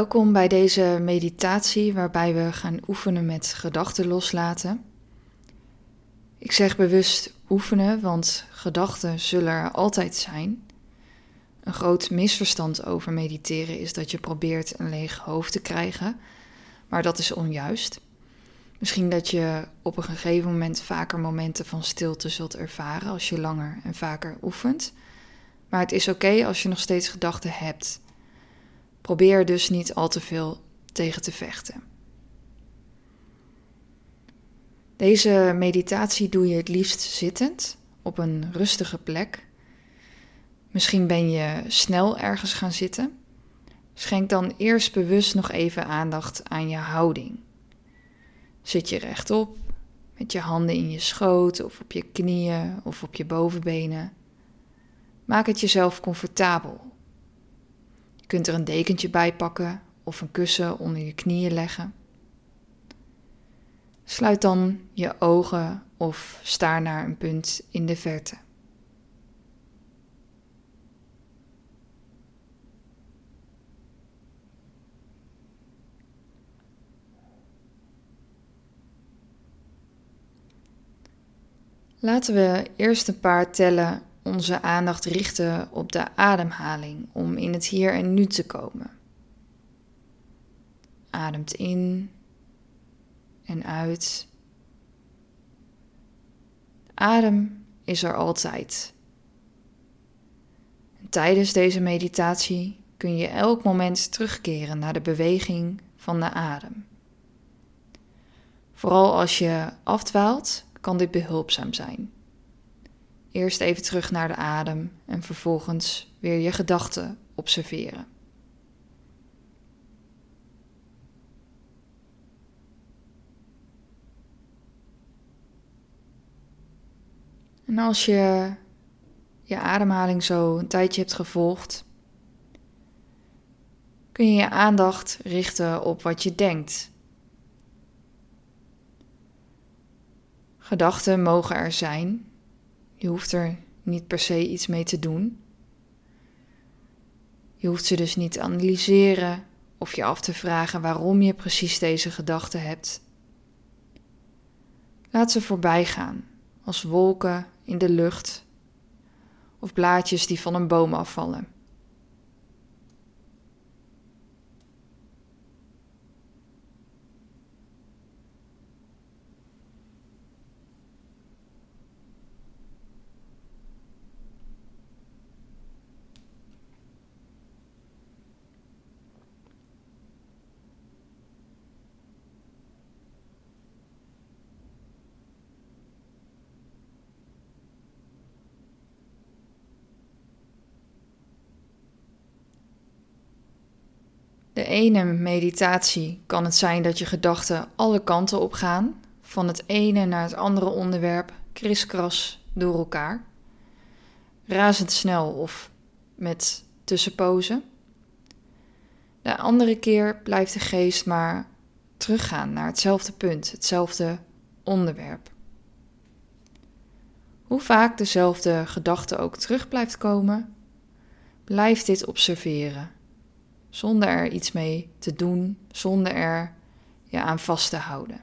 Welkom bij deze meditatie waarbij we gaan oefenen met gedachten loslaten. Ik zeg bewust oefenen, want gedachten zullen er altijd zijn. Een groot misverstand over mediteren is dat je probeert een leeg hoofd te krijgen, maar dat is onjuist. Misschien dat je op een gegeven moment vaker momenten van stilte zult ervaren als je langer en vaker oefent. Maar het is oké als je nog steeds gedachten hebt. Probeer dus niet al te veel tegen te vechten. Deze meditatie doe je het liefst zittend op een rustige plek. Misschien ben je snel ergens gaan zitten. Schenk dan eerst bewust nog even aandacht aan je houding. Zit je rechtop, met je handen in je schoot of op je knieën of op je bovenbenen. Maak het jezelf comfortabel kunt er een dekentje bij pakken of een kussen onder je knieën leggen. Sluit dan je ogen of staar naar een punt in de verte. Laten we eerst een paar tellen onze aandacht richten op de ademhaling om in het hier en nu te komen. Ademt in en uit. Adem is er altijd. En tijdens deze meditatie kun je elk moment terugkeren naar de beweging van de adem. Vooral als je afdwaalt, kan dit behulpzaam zijn. Eerst even terug naar de adem en vervolgens weer je gedachten observeren. En als je je ademhaling zo een tijdje hebt gevolgd, kun je je aandacht richten op wat je denkt. Gedachten mogen er zijn, je hoeft er niet per se iets mee te doen. Je hoeft ze dus niet te analyseren of je af te vragen waarom je precies deze gedachte hebt. Laat ze voorbij gaan, als wolken in de lucht of blaadjes die van een boom afvallen. De ene meditatie kan het zijn dat je gedachten alle kanten op gaan, van het ene naar het andere onderwerp, kriskras door elkaar. Razendsnel of met tussenpozen. De andere keer blijft de geest maar teruggaan naar hetzelfde punt, hetzelfde onderwerp. Hoe vaak dezelfde gedachte ook terug blijft komen, blijf dit observeren zonder er iets mee te doen, zonder er je aan vast te houden.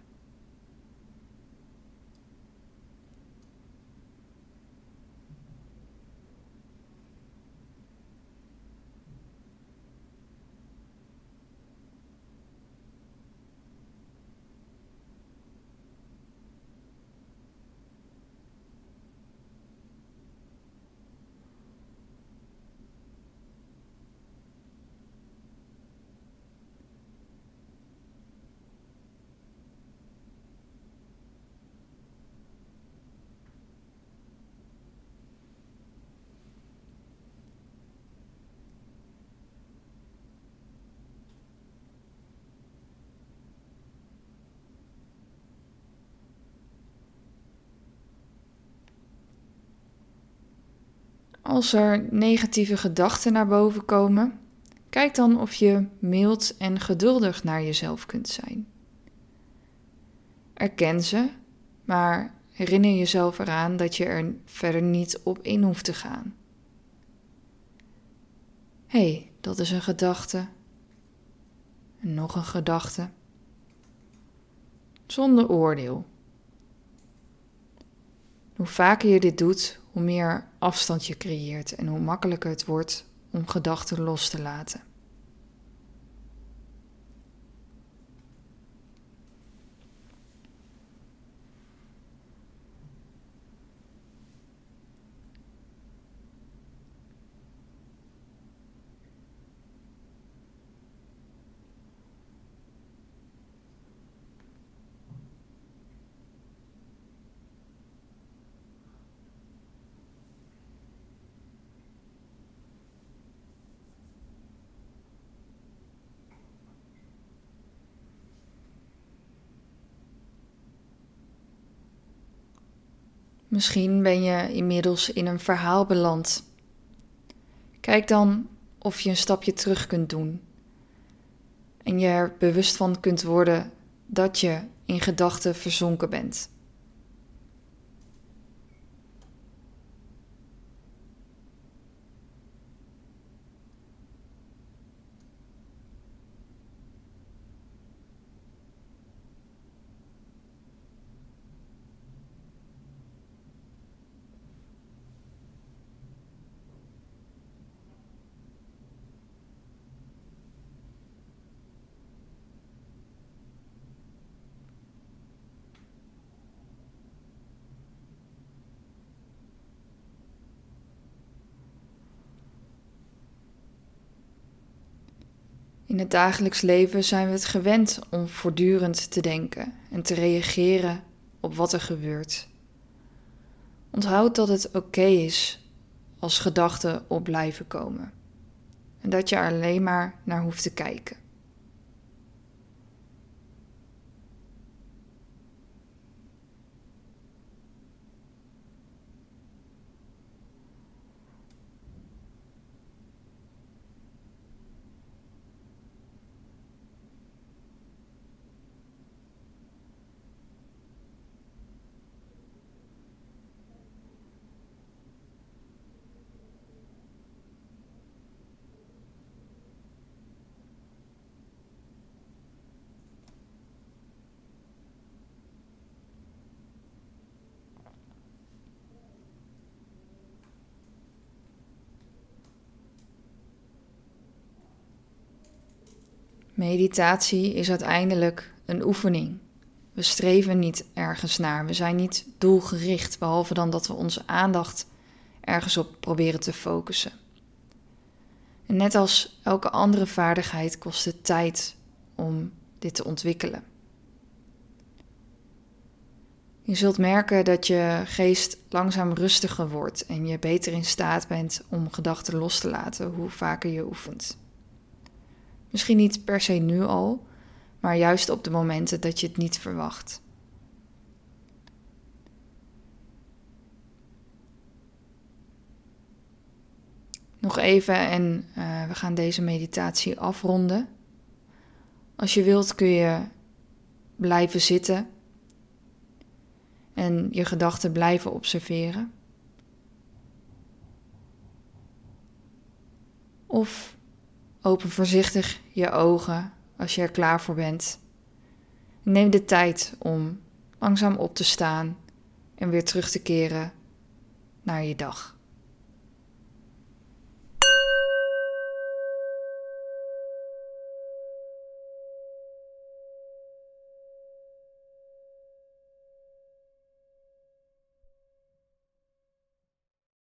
Als er negatieve gedachten naar boven komen, kijk dan of je mild en geduldig naar jezelf kunt zijn. Erken ze, maar herinner jezelf eraan dat je er verder niet op in hoeft te gaan. Hé, hey, dat is een gedachte. Nog een gedachte. Zonder oordeel. Hoe vaker je dit doet, hoe meer afstand je creëert en hoe makkelijker het wordt om gedachten los te laten. Misschien ben je inmiddels in een verhaal beland. Kijk dan of je een stapje terug kunt doen en je er bewust van kunt worden dat je in gedachten verzonken bent. In het dagelijks leven zijn we het gewend om voortdurend te denken en te reageren op wat er gebeurt. Onthoud dat het oké is als gedachten op blijven komen en dat je er alleen maar naar hoeft te kijken. Meditatie is uiteindelijk een oefening. We streven niet ergens naar. We zijn niet doelgericht, behalve dan dat we onze aandacht ergens op proberen te focussen. En net als elke andere vaardigheid kost het tijd om dit te ontwikkelen. Je zult merken dat je geest langzaam rustiger wordt en je beter in staat bent om gedachten los te laten hoe vaker je oefent. Misschien niet per se nu al, maar juist op de momenten dat je het niet verwacht. Nog even en uh, we gaan deze meditatie afronden. Als je wilt kun je blijven zitten en je gedachten blijven observeren. Of Open voorzichtig je ogen als je er klaar voor bent. Neem de tijd om langzaam op te staan en weer terug te keren naar je dag.